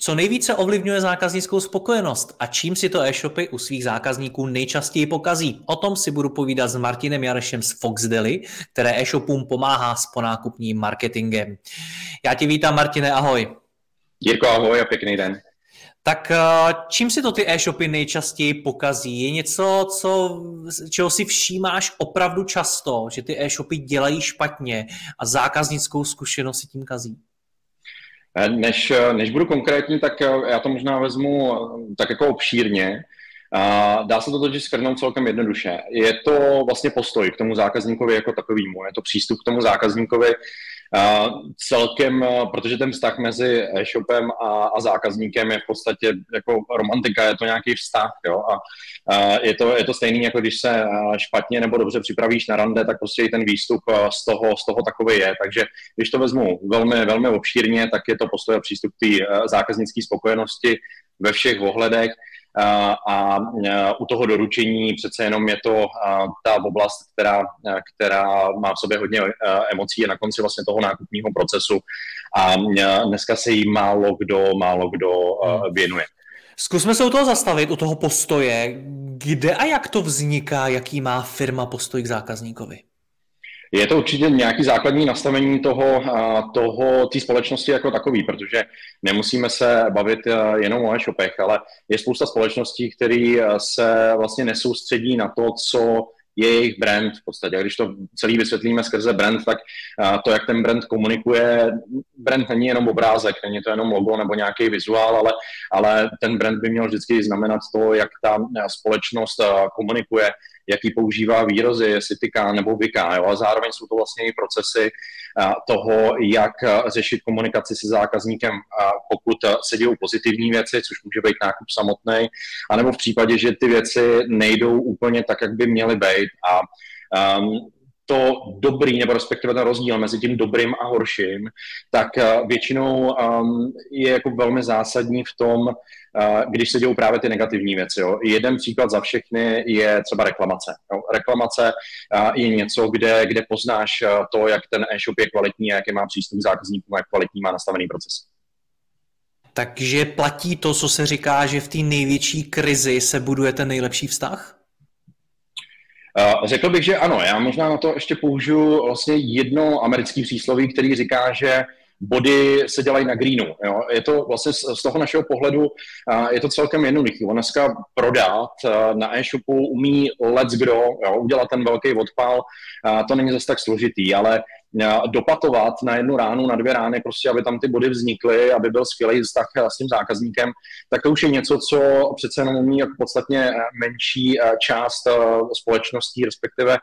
Co nejvíce ovlivňuje zákaznickou spokojenost a čím si to e-shopy u svých zákazníků nejčastěji pokazí? O tom si budu povídat s Martinem Jarešem z Foxdeli, které e-shopům pomáhá s ponákupním marketingem. Já tě vítám, Martine, ahoj. Jirko, ahoj a pěkný den. Tak eh, čím si to ty e-shopy nejčastěji pokazí? Je něco, co, čeho si všímáš opravdu často, že ty e-shopy dělají špatně a zákaznickou zkušenost si tím kazí? Eh, než, eh, než budu konkrétní, tak eh, já to možná vezmu tak jako obšírně. Dá se to totiž skrnout celkem jednoduše. Je to vlastně postoj k tomu zákazníkovi jako takovýmu, je to přístup k tomu zákazníkovi celkem, protože ten vztah mezi e-shopem a, a zákazníkem je v podstatě jako romantika, je to nějaký vztah, jo, a, a je, to, je to stejný, jako když se špatně nebo dobře připravíš na rande, tak prostě i ten výstup z toho, z toho takový je, takže když to vezmu velmi, velmi obšírně, tak je to postoj a přístup k té zákaznické spokojenosti ve všech ohledech a u toho doručení přece jenom je to ta oblast, která, která má v sobě hodně emocí a na konci vlastně toho nákupního procesu a dneska se jí málo kdo, málo kdo věnuje. Zkusme se u toho zastavit, u toho postoje. Kde a jak to vzniká, jaký má firma postoj k zákazníkovi? Je to určitě nějaký základní nastavení toho, toho té společnosti jako takový, protože nemusíme se bavit jenom o e-shopech, ale je spousta společností, které se vlastně nesoustředí na to, co je jejich brand v podstatě. A když to celý vysvětlíme skrze brand, tak to, jak ten brand komunikuje, brand není jenom obrázek, není to jenom logo nebo nějaký vizuál, ale, ale ten brand by měl vždycky znamenat to, jak ta společnost komunikuje, jaký používá výrazy, jestli tyká nebo vyká. Jo? A zároveň jsou to vlastně i procesy toho, jak řešit komunikaci se zákazníkem, pokud se dějou pozitivní věci, což může být nákup samotný, anebo v případě, že ty věci nejdou úplně tak, jak by měly být. A um, to dobrý, nebo respektive ten rozdíl mezi tím dobrým a horším, tak většinou um, je jako velmi zásadní v tom, když se dějou právě ty negativní věci. Jo. Jeden příklad za všechny je třeba reklamace. Jo. Reklamace je něco, kde, kde poznáš to, jak ten e-shop je kvalitní a jaký má přístup k zákazníkům jak kvalitní má nastavený proces. Takže platí to, co se říká, že v té největší krizi se buduje ten nejlepší vztah? Řekl bych, že ano. Já možná na to ještě použiju vlastně jedno americké přísloví, který říká, že body se dělají na greenu. Jo. Je to vlastně z toho našeho pohledu, je to celkem jednoduché. On dneska prodat na e-shopu umí let's kdo, jo, udělat ten velký odpal, to není zase tak složitý, ale dopatovat na jednu ránu, na dvě rány, prostě aby tam ty body vznikly, aby byl skvělý vztah s tím zákazníkem, tak to už je něco, co přece jenom umí jako podstatně menší část společností, respektive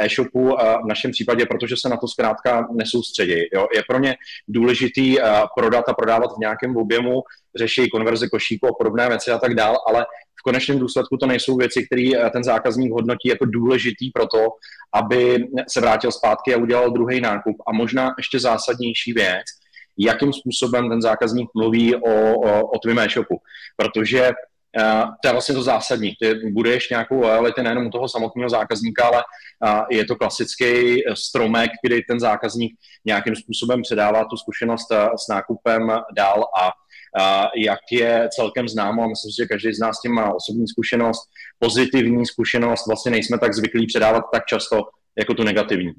e-shopu v našem případě, protože se na to zkrátka nesoustředí. Jo. Je pro ně důležitý prodat a prodávat v nějakém objemu, řeší konverze košíku a podobné věci a tak dál, ale v konečném důsledku to nejsou věci, které eh, ten zákazník hodnotí jako důležitý pro to, aby se vrátil zpátky a udělal druhý nákup. A možná ještě zásadnější věc, jakým způsobem ten zákazník mluví o, o, o tvém e-shopu. Protože Uh, to je vlastně to zásadní. Ty budeš nějakou lojality nejenom u toho samotného zákazníka, ale uh, je to klasický stromek, kdy ten zákazník nějakým způsobem předává tu zkušenost uh, s nákupem dál a jak je celkem známo, a myslím si, že každý z nás tím má osobní zkušenost, pozitivní zkušenost, vlastně nejsme tak zvyklí předávat tak často jako tu negativní.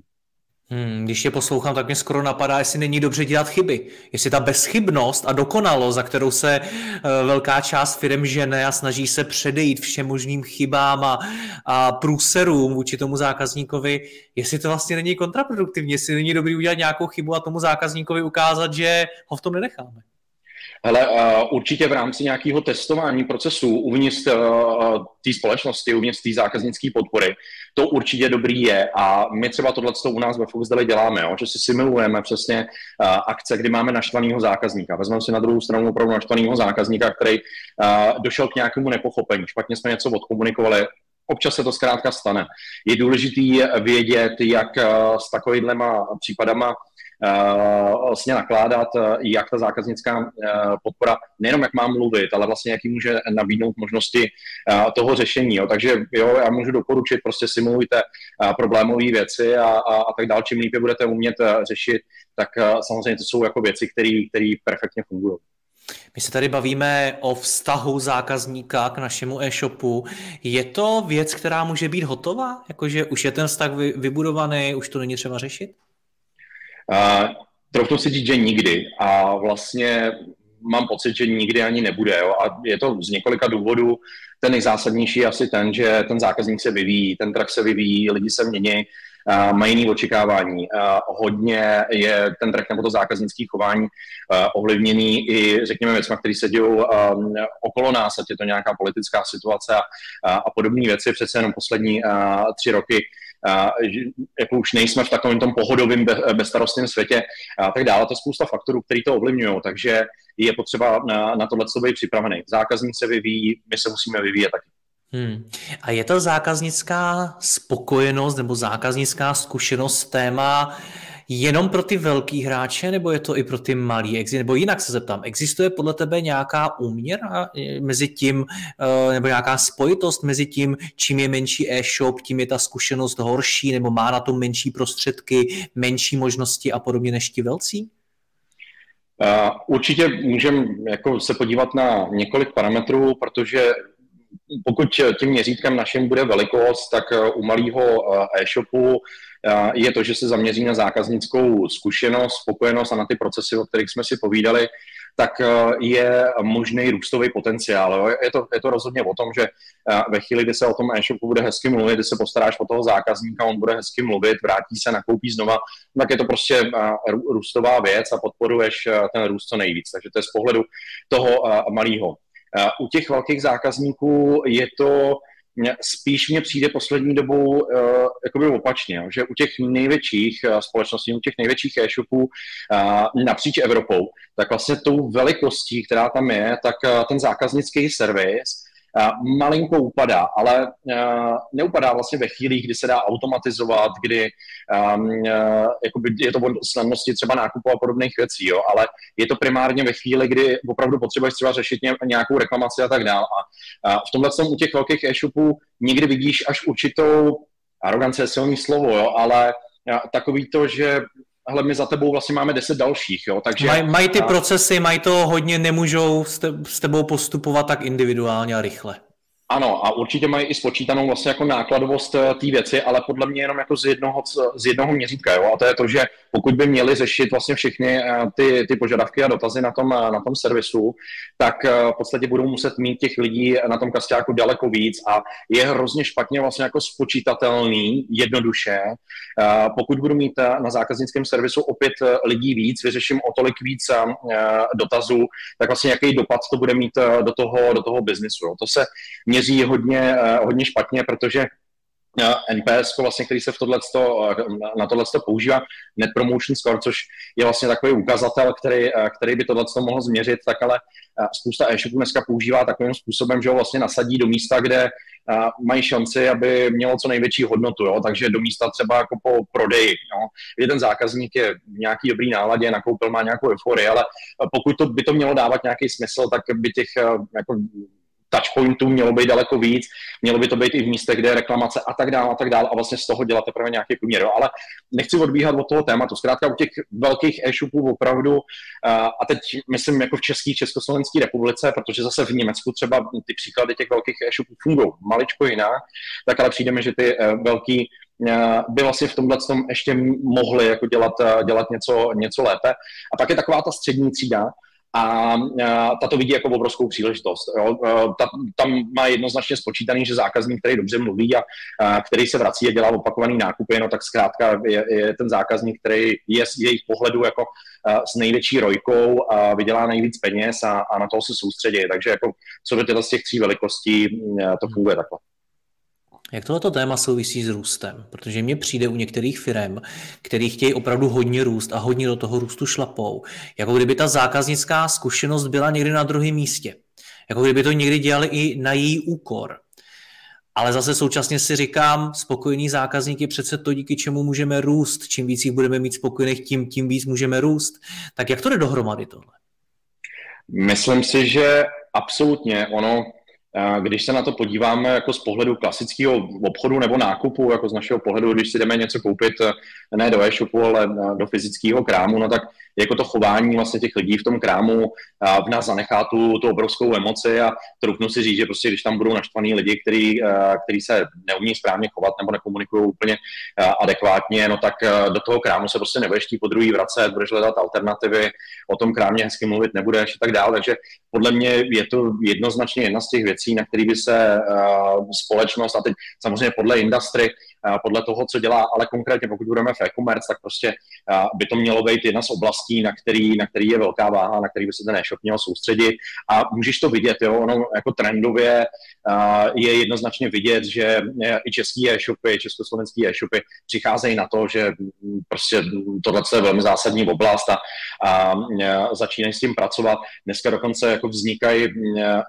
Hmm, když je poslouchám, tak mě skoro napadá, jestli není dobře dělat chyby. Jestli ta bezchybnost a dokonalost, za kterou se uh, velká část firm žene a snaží se předejít všem možným chybám a, a průserům vůči tomu zákazníkovi, jestli to vlastně není kontraproduktivní, jestli není dobrý udělat nějakou chybu a tomu zákazníkovi ukázat, že ho v tom nenecháme. Hele, uh, určitě v rámci nějakého testování procesů uvnitř uh, té společnosti, uvnitř té zákaznické podpory, to určitě dobrý je a my třeba tohle u nás ve Foxdale děláme, jo, že si simulujeme přesně uh, akce, kdy máme naštvaného zákazníka. Vezmeme si na druhou stranu opravdu naštvaného zákazníka, který uh, došel k nějakému nepochopení, špatně jsme něco odkomunikovali, občas se to zkrátka stane. Je důležité vědět, jak s takovýhlema případama vlastně nakládat, jak ta zákaznická podpora, nejenom jak má mluvit, ale vlastně jaký může nabídnout možnosti toho řešení. Jo. Takže jo, já můžu doporučit, prostě simulujte problémové věci a, a, a tak dále. Čím líp budete umět řešit, tak samozřejmě to jsou jako věci, které perfektně fungují. My se tady bavíme o vztahu zákazníka k našemu e-shopu. Je to věc, která může být hotová? Jakože už je ten vztah vybudovaný, už to není třeba řešit? Uh, trochu si říct, že nikdy. A vlastně mám pocit, že nikdy ani nebude. Jo? A je to z několika důvodů. Ten nejzásadnější je asi ten, že ten zákazník se vyvíjí, ten trh se vyvíjí, lidi se mění, uh, mají jiné očekávání. Uh, hodně je ten trh nebo to zákaznické chování uh, ovlivněný i, řekněme, věcmi, které se um, okolo nás, ať je to nějaká politická situace a, a podobné věci. Přece jenom poslední tři roky jako už nejsme v takovém tom pohodovém, bezstarostném světě a tak dále. To je spousta faktorů, které to ovlivňují, takže je potřeba na, na tohle být připravený. Zákazník se vyvíjí, my se musíme vyvíjet taky. Hmm. A je to zákaznická spokojenost nebo zákaznická zkušenost téma jenom pro ty velký hráče, nebo je to i pro ty malý? Nebo jinak se zeptám, existuje podle tebe nějaká úměra eh, mezi tím, eh, nebo nějaká spojitost mezi tím, čím je menší e-shop, tím je ta zkušenost horší, nebo má na to menší prostředky, menší možnosti a podobně než ti velcí? Uh, určitě můžeme jako se podívat na několik parametrů, protože pokud tím měřítkem naším bude velikost, tak u malého e-shopu je to, že se zaměří na zákaznickou zkušenost, spokojenost a na ty procesy, o kterých jsme si povídali, tak je možný růstový potenciál. Je to, je to rozhodně o tom, že ve chvíli, kdy se o tom e-shopu bude hezky mluvit, kdy se postaráš o toho zákazníka, on bude hezky mluvit, vrátí se, nakoupí znova, tak je to prostě růstová věc a podporuješ ten růst co nejvíc. Takže to je z pohledu toho malého. U těch velkých zákazníků je to spíš mně přijde poslední dobou uh, jakoby opačně, že u těch největších společností, u těch největších e-shopů uh, napříč Evropou, tak vlastně tou velikostí, která tam je, tak uh, ten zákaznický servis malinko upadá, ale neupadá vlastně ve chvílích, kdy se dá automatizovat, kdy jakoby je to o snadnosti třeba nákupu a podobných věcí, jo, ale je to primárně ve chvíli, kdy opravdu potřebuješ třeba řešit nějakou reklamaci a tak dále. A v tomhle u těch velkých e-shopů někdy vidíš až určitou arogance je silný slovo, jo, ale takový to, že hele, my za tebou vlastně máme deset dalších, jo, takže... Maj, mají ty procesy, mají to hodně, nemůžou s tebou postupovat tak individuálně a rychle. Ano, a určitě mají i spočítanou vlastně jako nákladovost eh, té věci, ale podle mě jenom jako z jednoho, z jednoho měřítka, jo? a to je to, že pokud by měli řešit vlastně všechny eh, ty, ty požadavky a dotazy na tom, eh, na tom servisu, tak v podstatě budou muset mít těch lidí na tom kastáku daleko víc a je hrozně špatně vlastně jako spočítatelný jednoduše. Pokud budu mít na zákaznickém servisu opět lidí víc, vyřeším o tolik víc dotazů, tak vlastně jaký dopad to bude mít do toho, do toho biznisu. Jo? To se měří hodně, eh, hodně špatně, protože eh, NPS, vlastně, který se v tohleto, eh, na tohle používá, Net Promotion Score, což je vlastně takový ukazatel, který, který by tohle mohl změřit, tak ale spousta e-shopů dneska používá takovým způsobem, že ho vlastně nasadí do místa, kde mají šanci, aby mělo co největší hodnotu, jo? takže do místa třeba jako po prodeji, jo? kdy ten zákazník je v nějaký dobrý náladě, nakoupil, má nějakou euforii, ale pokud to by to mělo dávat nějaký smysl, tak by těch jako touchpointů mělo být daleko víc, mělo by to být i v místech, kde je reklamace a tak dále a tak dále a vlastně z toho dělat teprve nějaký průměr. Jo. Ale nechci odbíhat od toho tématu. Zkrátka u těch velkých e-shopů opravdu, a teď myslím jako v České, Československé republice, protože zase v Německu třeba ty příklady těch velkých e-shopů fungují maličko jinak, tak ale přijdeme, že ty e, velký e, by vlastně v tomhle tom ještě mohli jako dělat, dělat něco, něco lépe. A pak je taková ta střední třída, a ta to vidí jako obrovskou příležitost. Jo. Ta, tam má jednoznačně spočítaný, že zákazník, který dobře mluví a, a který se vrací a dělá opakovaný nákupy, no tak zkrátka je, je ten zákazník, který je z jejich pohledu jako s největší rojkou a vydělá nejvíc peněz a, a na toho se soustředí. Takže jako co tyhle z těch tří velikostí, to funguje takhle. Jak tohleto téma souvisí s růstem? Protože mně přijde u některých firm, který chtějí opravdu hodně růst a hodně do toho růstu šlapou, jako kdyby ta zákaznická zkušenost byla někdy na druhém místě. Jako kdyby to někdy dělali i na její úkor. Ale zase současně si říkám, spokojení zákazníky přece to, díky čemu můžeme růst. Čím víc jich budeme mít spokojených, tím, tím víc můžeme růst. Tak jak to jde dohromady tohle? Myslím si, že absolutně ono když se na to podíváme jako z pohledu klasického obchodu nebo nákupu, jako z našeho pohledu, když si jdeme něco koupit ne do e-shopu, ale do fyzického krámu, no tak jako to chování vlastně těch lidí v tom krámu v nás zanechá tu, tu obrovskou emoci a trupnu si říct, že prostě když tam budou naštvaný lidi, který, který se neumí správně chovat nebo nekomunikují úplně adekvátně, no tak do toho krámu se prostě nebudeš po druhý vracet, budeš hledat alternativy, o tom krámě hezky mluvit nebudeš a tak dále. Takže podle mě je to jednoznačně jedna z těch věcí, na který by se společnost, a teď samozřejmě podle industry, podle toho, co dělá, ale konkrétně pokud budeme v e-commerce, tak prostě by to mělo být jedna z oblastí, na který, na který je velká váha, na který by se ten e-shop měl soustředit a můžeš to vidět, jo, ono jako trendově je jednoznačně vidět, že i český e-shopy, československý e-shopy přicházejí na to, že prostě tohle je velmi zásadní oblast a, a začínají s tím pracovat. Dneska dokonce jako vznikají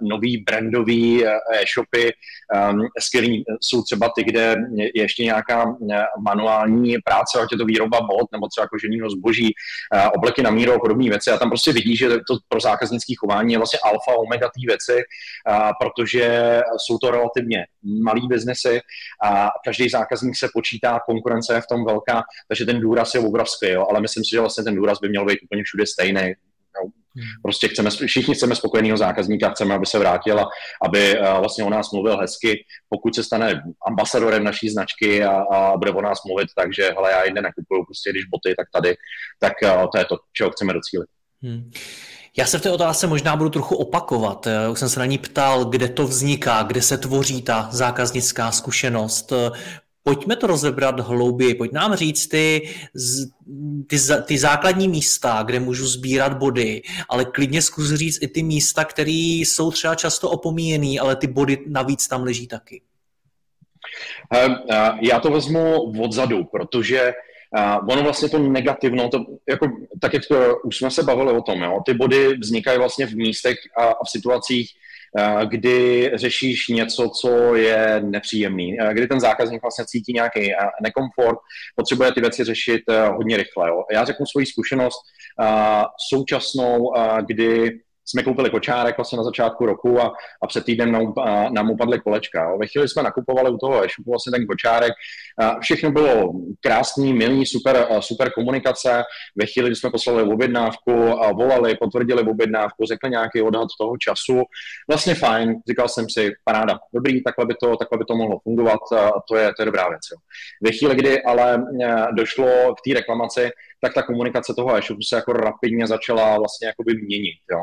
nový brandový e-shopy, skvělý jsou třeba ty, kde je ještě nějaká manuální práce, ať je to výroba bod nebo třeba koženího zboží, obleky na míru a podobné věci. A tam prostě vidí, že to pro zákaznické chování je vlastně alfa, omega té věci, protože jsou to relativně malý biznesy a každý zákazník se počítá, konkurence je v tom velká, takže ten důraz je obrovský, jo, ale myslím si, že vlastně ten důraz by měl být úplně všude stejný. Hmm. Prostě chceme, všichni chceme spokojeného zákazníka, chceme, aby se vrátil a aby uh, vlastně o nás mluvil hezky. Pokud se stane ambasadorem naší značky a, a bude o nás mluvit, takže hele, já jinde nekupuju, prostě když boty, tak tady, tak uh, to je to, čeho chceme docílit. Hmm. Já se v té otázce možná budu trochu opakovat. Eh, už jsem se na ní ptal, kde to vzniká, kde se tvoří ta zákaznická zkušenost. Pojďme to rozebrat hlouběji, pojď nám říct ty, ty, ty základní místa, kde můžu sbírat body, ale klidně zkus říct i ty místa, které jsou třeba často opomíjený, ale ty body navíc tam leží taky. Já to vezmu odzadu, protože ono vlastně to negativno, to, jako, tak jak to, už jsme se bavili o tom, jo, ty body vznikají vlastně v místech a, a v situacích, kdy řešíš něco, co je nepříjemný, eh, kdy ten zákazník vlastně cítí nějaký eh, nekomfort, potřebuje ty věci řešit hodně rychle. Jo. Já řeknu svoji zkušenost současnou, kdy jsme koupili kočárek vlastně na začátku roku a, a před týdnem nám, nám upadly kolečka. Jo. Ve chvíli jsme nakupovali u toho e-shopu vlastně ten kočárek, všechno bylo krásný, milý, super, super komunikace. Ve chvíli, kdy jsme poslali objednávku a volali, potvrdili objednávku, řekli nějaký odhad toho času, vlastně fajn, říkal jsem si, paráda, dobrý, takhle by to, takhle by to mohlo fungovat, to je, to je dobrá věc. Jo. Ve chvíli, kdy ale došlo k té reklamaci, tak ta komunikace toho e-shopu se jako rapidně začala vlastně jakoby měnit. Jo.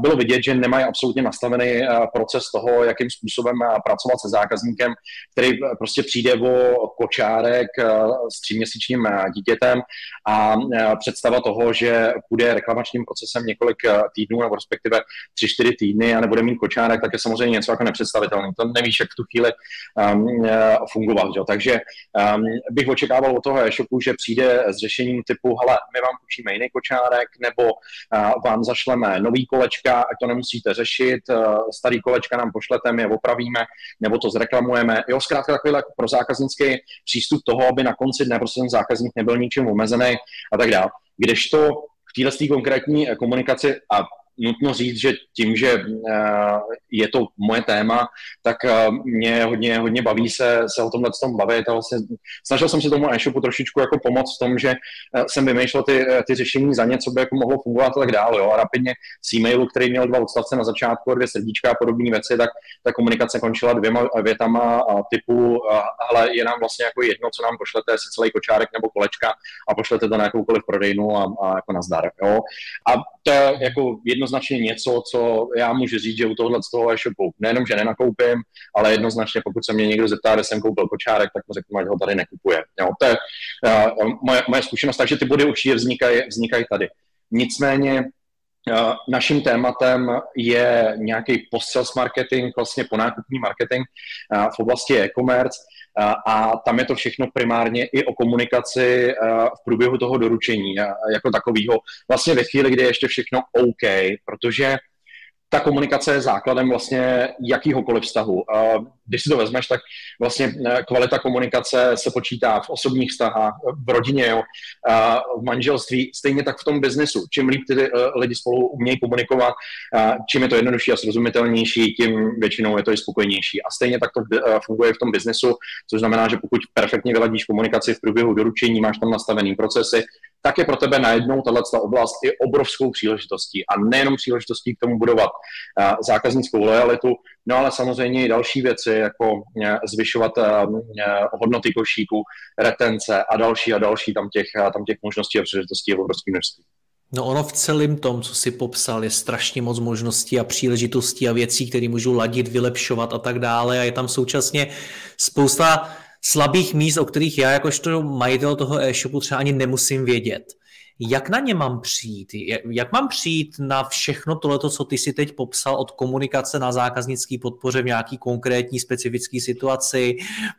Bylo vidět, že nemají absolutně nastavený proces toho, jakým způsobem pracovat se zákazníkem, který prostě přijde o kočárek s tříměsíčním dítětem a představa toho, že bude reklamačním procesem několik týdnů nebo respektive tři, čtyři týdny a nebude mít kočárek, tak je samozřejmě něco jako nepředstavitelné. To nevíš, jak v tu chvíli um, fungovat. Jo. Takže um, bych očekával od toho e-shopu, že přijde s řešením typu, hele, my vám půjčíme jiný kočárek, nebo uh, vám zašleme nový kolečka, ať to nemusíte řešit, uh, starý kolečka nám pošlete, my je opravíme, nebo to zreklamujeme. Jo, zkrátka takový jako pro zákaznický přístup toho, aby na konci dne prostě ten zákazník nebyl ničím omezený a tak dále. Kdežto v této konkrétní komunikaci a nutno říct, že tím, že je to moje téma, tak mě hodně, hodně baví se, se o tomhle tom bavit. A vlastně snažil jsem se tomu e-shopu trošičku jako pomoct v tom, že jsem vymýšlel ty, ty řešení za něco, by jako mohlo fungovat a tak dále. Jo. A rapidně z e-mailu, který měl dva odstavce na začátku, dvě srdíčka a podobné věci, tak ta komunikace končila dvěma větama a typu, ale je nám vlastně jako jedno, co nám pošlete, jestli celý kočárek nebo kolečka a pošlete to na jakoukoliv prodejnu a, a jako nazdar. Jo. A to je jako jednoznačně něco, co já můžu říct, že u tohohle z toho e-shopu nejenom, že nenakoupím, ale jednoznačně, pokud se mě někdo zeptá, kde jsem koupil kočárek, tak mu řeknu, že ho tady nekupuje. Jo. To je uh, moje, moje zkušenost, takže ty body určitě vznikají, vznikají tady. Nicméně Uh, naším tématem je nějaký post-sales marketing, vlastně ponákupní marketing uh, v oblasti e-commerce a tam je to všechno primárně i o komunikaci v průběhu toho doručení jako takového. Vlastně ve chvíli, kdy je ještě všechno OK, protože ta komunikace je základem vlastně jakýhokoliv vztahu. Když si to vezmeš, tak vlastně e, kvalita komunikace se počítá v osobních vztahách, v rodině, jo, v manželství, stejně tak v tom biznesu. Čím líp ty e, lidi spolu umějí komunikovat, čím je to jednodušší a srozumitelnější, tím většinou je to i spokojenější. A stejně tak to e, funguje v tom biznesu, což znamená, že pokud perfektně vyladíš komunikaci v průběhu doručení, máš tam nastavený procesy, tak je pro tebe najednou tato oblast i obrovskou příležitostí. A nejenom příležitostí k tomu budovat zákaznickou lojalitu, no ale samozřejmě i další věci, jako uh, zvyšovat uh, hodnoty košíku, retence a další a další, tam těch, tam těch možností a příležitostí je obrovské množství. No ono v celém tom, co si popsal, je strašně moc možností a příležitostí a věcí, které můžou ladit, vylepšovat a tak dále a je tam současně spousta slabých míst, o kterých já jakožto majitel toho e-shopu třeba ani nemusím vědět. Jak na ně mám přijít? Jak mám přijít na všechno tohle, co ty si teď popsal od komunikace na zákaznické podpoře v nějaký konkrétní specifické situaci,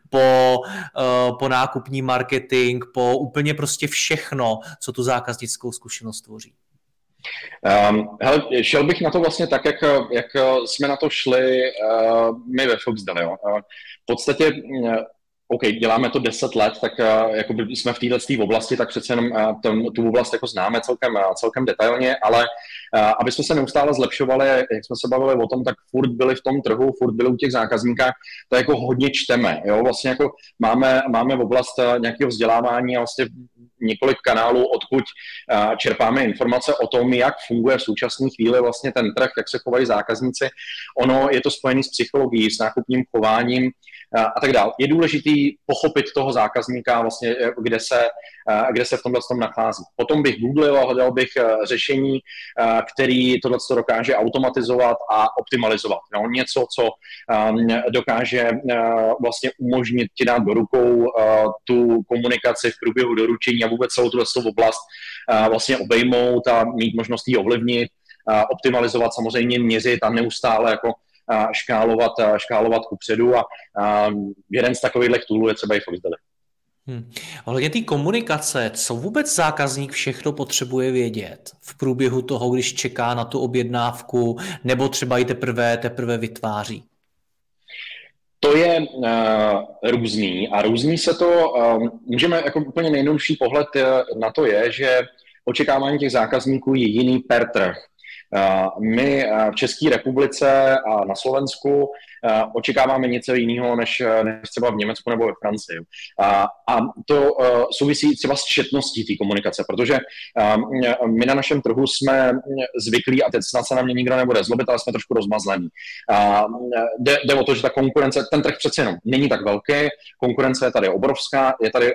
po, uh, po nákupní marketing, po úplně prostě všechno, co tu zákaznickou zkušenost tvoří? Um, hele, šel bych na to vlastně tak, jak, jak jsme na to šli uh, my ve Foxdale. Jo. Uh, v podstatě OK, děláme to 10 let, tak uh, jako jsme v této oblasti, tak přece jenom uh, ten, tu oblast jako známe celkem, uh, celkem detailně, ale aby jsme se neustále zlepšovali, jak jsme se bavili o tom, tak furt byli v tom trhu, furt byli u těch zákazníků, to jako hodně čteme, jo, vlastně jako máme, máme oblast nějakého vzdělávání a vlastně několik kanálů, odkud uh, čerpáme informace o tom, jak funguje v současné chvíli vlastně ten trh, jak se chovají zákazníci. Ono je to spojené s psychologií, s nákupním chováním, a tak dále. Je důležitý pochopit toho zákazníka, vlastně, e, kde, se, kde se v tomhle tom nachází. Potom bych googlil a hledal bych řešení, který tohle dokáže automatizovat a optimalizovat. No, něco, co dokáže e, vlastně umožnit ti dát do rukou tu komunikaci v průběhu doručení a vůbec celou tuhle oblast vlastně obejmout a mít možnost ji ovlivnit, optimalizovat, samozřejmě měřit a neustále jako škálovat, škálovat kupředu a, a jeden z takových toolů je třeba i Foxdeli. Hmm. Ohledně té komunikace, co vůbec zákazník všechno potřebuje vědět v průběhu toho, když čeká na tu objednávku, nebo třeba ji teprve, teprve vytváří? Je uh, různý a různý se to, uh, můžeme jako úplně nejjednodušší pohled uh, na to je, že očekávání těch zákazníků je jiný per trh. My v České republice a na Slovensku očekáváme něco jiného než, než třeba v Německu nebo ve Francii. A, a to souvisí třeba s četností té komunikace, protože my na našem trhu jsme zvyklí, a teď snad se na mě nikdo nebude zlobit, ale jsme trošku rozmazlení. Jde, jde o to, že ta konkurence, ten trh přece jenom není tak velký, konkurence je tady obrovská, je tady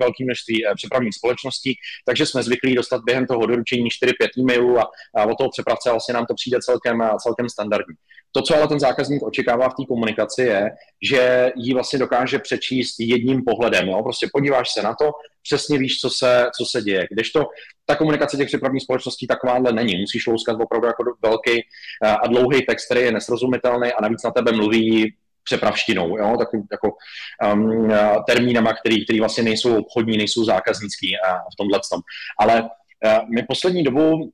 velké množství přepravních společností, takže jsme zvyklí dostat během toho doručení 4-5 e-mailů a, a od toho přepravce vlastně nám to přijde celkem, celkem standardní. To, co ale ten zákazník očekává v té komunikaci, je, že ji vlastně dokáže přečíst jedním pohledem. Jo? Prostě podíváš se na to, přesně víš, co se, co se děje. Kdežto ta komunikace těch přepravních společností takováhle není. Musíš louskat opravdu jako velký eh, a dlouhý text, který je nesrozumitelný a navíc na tebe mluví přepravštinou, jo? takovým jako um, termínama, který, který vlastně nejsou obchodní, nejsou zákaznický uh, v tomhle tom. Ale my poslední dobu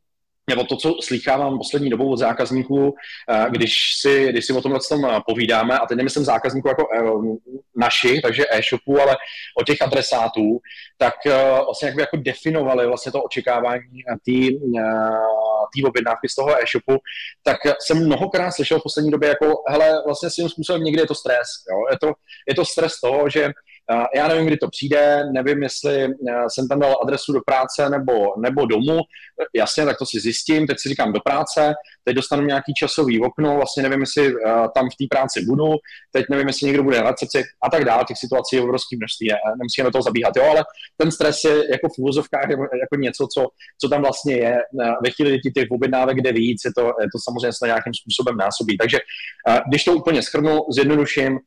nebo to, co slychávám poslední dobou od zákazníků, eh, když si, když si o tomhle tom eh, povídáme, a teď nemyslím zákazníků jako eh, naši, takže e-shopu, ale o těch adresátů, tak vlastně jak by jako definovali vlastně to očekávání té objednávky z toho e-shopu, tak jsem mnohokrát slyšel v poslední době jako, hele, vlastně svým způsobem někdy je to stres, jo? Je, to, je to stres toho, že já nevím, kdy to přijde, nevím, jestli eh, jsem tam dal adresu do práce nebo, nebo domů. Jasně, tak to si zjistím. Teď si říkám do práce, teď dostanu nějaký časový okno, vlastně nevím, jestli eh, tam v té práci budu, teď nevím, jestli někdo bude na recepci a tak dále. Těch situací je obrovský množství, nemusíme do toho zabíhat. Jo, ale ten stres je jako v úvozovkách jako něco, co, co tam vlastně je. Eh, ve chvíli, kdy těch objednávek jde víc, je to, je to samozřejmě se nějakým způsobem násobí. Takže když to úplně schrnu, zjednoduším,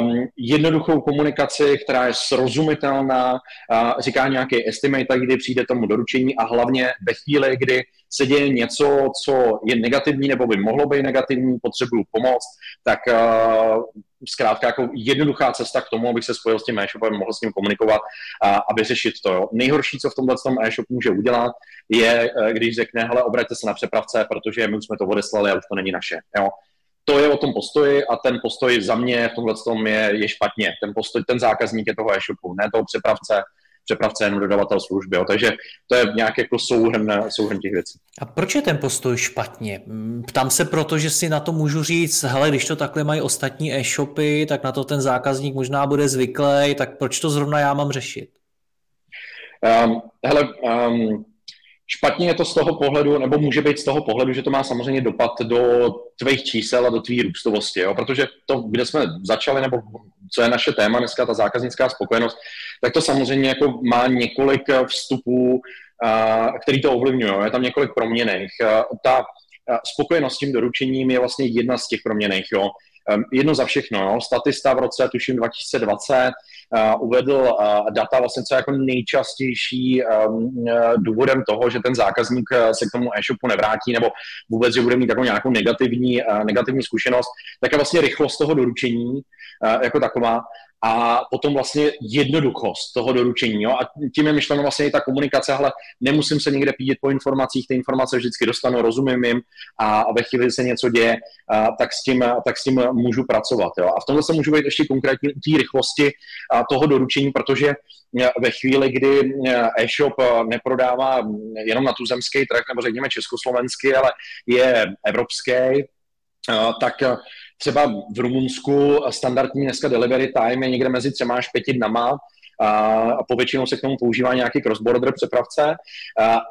um, jednoduchou komunikaci, která je srozumitelná, uh, říká nějaký estimate, kdy přijde tomu doručení a hlavně ve chvíli, kdy se děje něco, co je negativní nebo by mohlo být negativní, potřebuju pomoc, tak uh, zkrátka jako jednoduchá cesta k tomu, abych se spojil s tím e-shopem, mohl s ním komunikovat a, a vyřešit to. Jo. Nejhorší, co v tomhle tom e-shop může udělat, je, eh, když řekne, hele, obraťte se na přepravce, protože my už jsme to odeslali a už to není naše. Jo to je o tom postoji a ten postoj za mě v tomhle tom je, je špatně. Ten postoj, ten zákazník je toho e-shopu, ne toho přepravce, přepravce jenom dodavatel služby. Jo. Takže to je nějaký jako souhrn, souhrn těch věcí. A proč je ten postoj špatně? Ptám se proto, že si na to můžu říct, hele, když to takhle mají ostatní e-shopy, tak na to ten zákazník možná bude zvyklý, tak proč to zrovna já mám řešit? Um, hele, um, Špatně je to z toho pohledu, nebo může být z toho pohledu, že to má samozřejmě dopad do tvých čísel a do tvý růstovosti, jo? protože to, kde jsme začali, nebo co je naše téma dneska, ta zákaznická spokojenost, tak to samozřejmě jako má několik vstupů, který to ovlivňují. Je tam několik proměných. Ta spokojenost s tím doručením je vlastně jedna z těch proměných. Jo? Jedno za všechno. Jo? Statista v roce, tuším, 2020 uh, uvedl data vlastně co jako nejčastější um, důvodem toho, že ten zákazník se k tomu e-shopu nevrátí nebo vůbec, že bude mít jako nějakou negativní, uh, negativní zkušenost, tak je vlastně rychlost toho doručení jako taková a potom vlastně jednoduchost toho doručení. Jo? A tím je myšleno vlastně i ta komunikace, ale nemusím se někde pídit po informacích, ty informace vždycky dostanu, rozumím jim a ve chvíli, kdy se něco děje, tak s tím, tak s tím můžu pracovat. Jo? A v tomhle se můžu být ještě konkrétně u té rychlosti toho doručení, protože ve chvíli, kdy e-shop neprodává jenom na tuzemský trh, nebo řekněme československý, ale je evropský, tak Třeba v Rumunsku standardní dneska delivery time je někde mezi třema až pěti dnama, a povětšinou se k tomu používá nějaký cross-border přepravce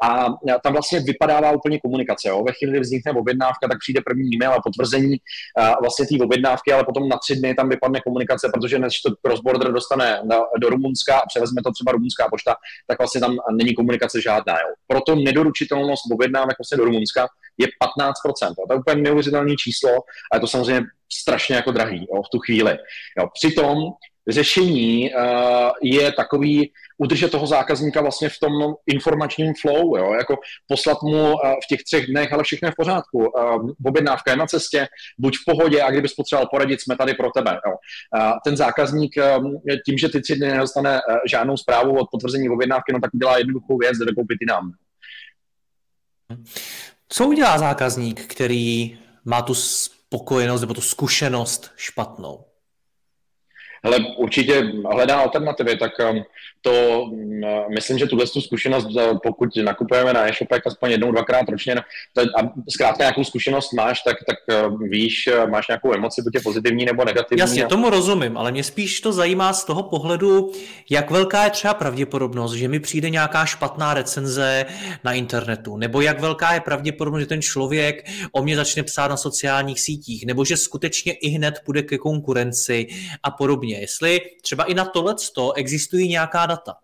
a tam vlastně vypadává úplně komunikace. Jo. Ve chvíli, kdy vznikne objednávka, tak přijde první e-mail a potvrzení vlastně té objednávky, ale potom na tři dny tam vypadne komunikace, protože než to cross-border dostane do Rumunska a převezme to třeba rumunská pošta, tak vlastně tam není komunikace žádná. Jo. Proto nedoručitelnost objednávek vlastně do Rumunska je 15%. To je úplně neuvěřitelné číslo a je to samozřejmě strašně jako drahý jo, v tu chvíli. Jo. Přitom řešení uh, je takový udržet toho zákazníka vlastně v tom informačním flow, jo? jako poslat mu uh, v těch třech dnech, ale všechno je v pořádku. Uh, objednávka je na cestě, buď v pohodě a kdybys potřeboval poradit, jsme tady pro tebe. Jo? Ten zákazník tím, že ty tři dny nedostane žádnou zprávu od potvrzení objednávky, no tak dělá jednoduchou věc, jde koupit i nám. Co udělá zákazník, který má tu spokojenost nebo tu zkušenost špatnou? Ale určitě hledá alternativy, tak um, to um, myslím, že tuhle zkušenost, uh, pokud nakupujeme na e-shopech aspoň jednou, dvakrát ročně, no, a zkrátka nějakou zkušenost máš, tak, tak uh, víš, uh, máš nějakou emoci, buď je pozitivní nebo negativní. Jasně, tomu rozumím, ale mě spíš to zajímá z toho pohledu, jak velká je třeba pravděpodobnost, že mi přijde nějaká špatná recenze na internetu, nebo jak velká je pravděpodobnost, že ten člověk o mě začne psát na sociálních sítích, nebo že skutečně i hned půjde ke konkurenci a podobně podobně. Jestli třeba i na tohle existují nějaká data.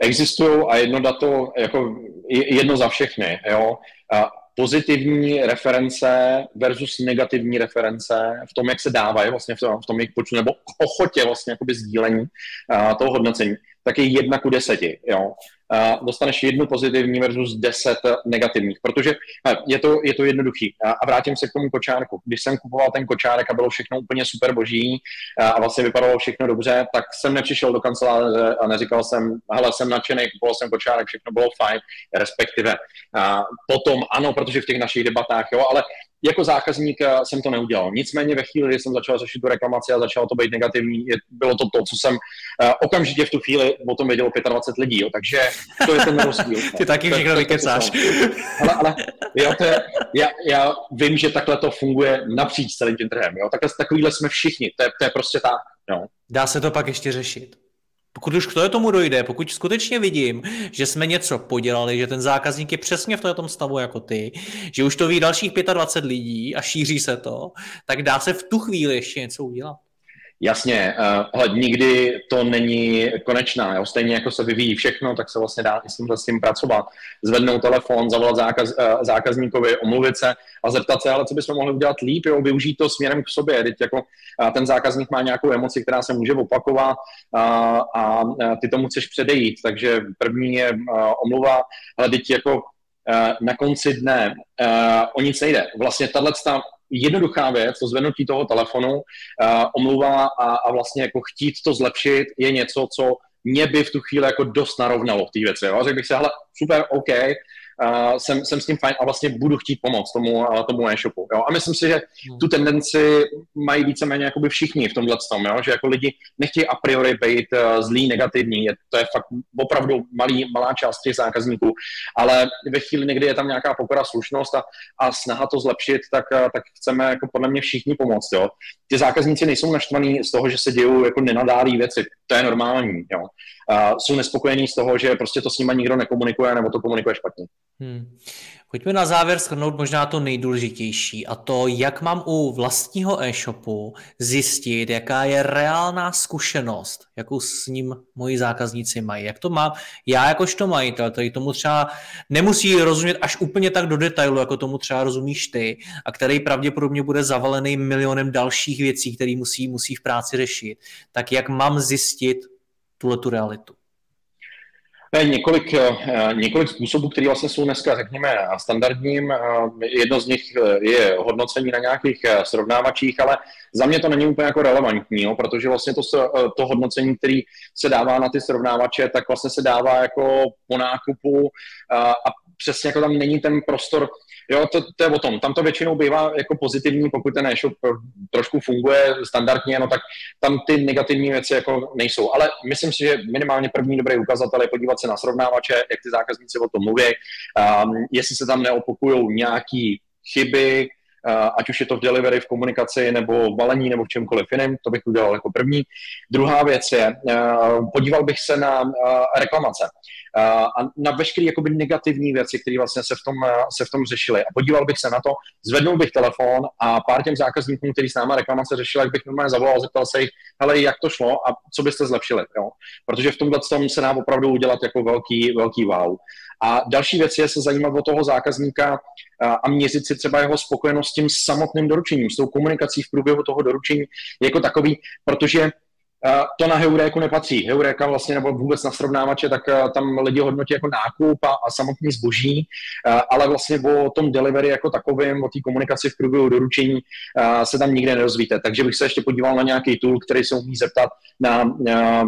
Existují a jedno dato, jako jedno za všechny. Jo? A pozitivní reference versus negativní reference v tom, jak se dávají vlastně v tom, v tom jejich počtu, nebo ochotě vlastně sdílení uh, toho hodnocení, tak je jedna ku deseti. Jo? Dostaneš jednu pozitivní versus deset negativních, protože je to, je to jednoduchý. A vrátím se k tomu kočárku. Když jsem kupoval ten kočárek a bylo všechno úplně super boží a vlastně vypadalo všechno dobře, tak jsem nepřišel do kanceláře a neříkal jsem, hele, jsem nadšený, kupoval jsem kočárek, všechno bylo fajn, respektive. A potom ano, protože v těch našich debatách, jo, ale jako zákazník eh, jsem to neudělal. Nicméně ve chvíli, kdy jsem začal řešit tu reklamaci a začalo to být negativní, je, bylo to to, co jsem uh, okamžitě v tu chvíli o tom vědělo 25 lidí. Jo. Takže to je ten rozdíl. Ty taky všechno vykecáš. Ale, ale jo, to je, já, já, vím, že takhle to funguje napříč celým tím trhem. Jo. Takhle, takovýhle jsme všichni. To je, to je prostě tak. Jo. Dá se to pak ještě řešit. Pokud už k tomu dojde, pokud skutečně vidím, že jsme něco podělali, že ten zákazník je přesně v tom stavu jako ty, že už to ví dalších 25 lidí a šíří se to, tak dá se v tu chvíli ještě něco udělat. Jasně, uh, nikdy to není konečná. Jo? Stejně jako se vyvíjí všechno, tak se vlastně dá s tím, s tím pracovat. Zvednout telefon, zavolat zákaz, uh, zákazníkovi, omluvit se a zeptat se, ale co bychom mohli udělat líp, jo? využít to směrem k sobě. Teď jako uh, ten zákazník má nějakou emoci, která se může opakovat uh, a uh, ty tomu chceš předejít. Takže první je uh, omluva, ale teď jako na konci dne uh, o nic nejde. Vlastně tahle jednoduchá věc, to zvednutí toho telefonu, uh, omluva a, a vlastně jako chtít to zlepšit je něco, co mě by v tu chvíli jako dost narovnalo v té věci. Jo? Řekl bych si, hele, super, OK, uh, jsem, jsem s tím fajn a vlastně budu chtít pomoct tomu, uh, tomu e-shopu. Jo? A myslím si, že hmm. tu tendenci mají víceméně jakoby všichni v tomhle tom, jo? že jako lidi nechtějí a priori být uh, zlý, negativní, je, to je fakt opravdu malý, malá část těch zákazníků, ale ve chvíli někdy je tam nějaká pokora, slušnost a, a snaha to zlepšit, tak, uh, tak chceme jako podle mě všichni pomoct. Jo? Ty zákazníci nejsou naštvaní z toho, že se dějou jako nenadálí věci, to je normální. Jo? Uh, jsou nespokojení z toho, že prostě to s nimi nikdo nekomunikuje nebo to komunikuje špatně. Hmm. Pojďme na závěr shrnout možná to nejdůležitější a to, jak mám u vlastního e-shopu zjistit, jaká je reálná zkušenost, jakou s ním moji zákazníci mají. Jak to mám já jakožto majitel, který tomu třeba nemusí rozumět až úplně tak do detailu, jako tomu třeba rozumíš ty, a který pravděpodobně bude zavalený milionem dalších věcí, které musí, musí v práci řešit. Tak jak mám zjistit tuhle tu realitu? Několik, eh, několik způsobů, které vlastně jsou dneska, řekněme, standardním. Eh, jedno z nich eh, je hodnocení na nějakých srovnávačích, ale za mě to není úplně jako relevantní, jo, protože vlastně to, to hodnocení, který se dává na ty srovnávače, tak vlastně se dává jako po nákupu a přesně jako tam není ten prostor Jo, to, to je o tom. Tam to většinou bývá jako pozitivní, pokud ten e-shop trošku funguje standardně, no tak tam ty negativní věci jako nejsou. Ale myslím si, že minimálně první dobrý ukazatel je podívat se na srovnávače, jak ty zákazníci o tom mluví, um, jestli se tam neopakují nějaký chyby, ať už je to v delivery, v komunikaci, nebo v balení, nebo v čemkoliv jiném, to bych udělal jako první. Druhá věc je, uh, podíval bych se na uh, reklamace a na veškeré jakoby negativní věci, které vlastně se v, tom, se v tom řešily. A podíval bych se na to, zvednul bych telefon a pár těm zákazníkům, který s náma reklamace řešili, jak bych normálně zavolal, zeptal se jich, hele, jak to šlo a co byste zlepšili. Jo? Protože v tomhle tom se nám opravdu udělat jako velký, velký wow. A další věc je se zajímat o toho zákazníka a měřit si třeba jeho spokojenost s tím samotným doručením, s tou komunikací v průběhu toho doručení jako takový, protože to na Heuréku nepatří. Heuréka vlastně nebo vůbec na srovnávače, tak tam lidi hodnotí jako nákup a, a samotný zboží, ale vlastně o tom delivery jako takovým, o té komunikaci v průběhu doručení se tam nikde nedozvíte. Takže bych se ještě podíval na nějaký tool, který se umí zeptat na, na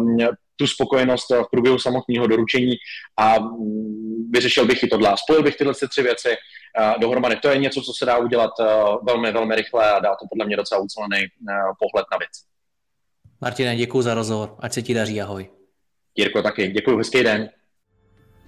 tu spokojenost v průběhu samotného doručení a mm, vyřešil bych i tohle. Spojil bych tyhle tři věci dohromady. To je něco, co se dá udělat velmi, velmi rychle a dá to podle mě docela ucelený pohled na věc. Martine, děkuji za rozhovor. Ať se ti daří, ahoj. Jirko, taky. Děkuji, hezký den.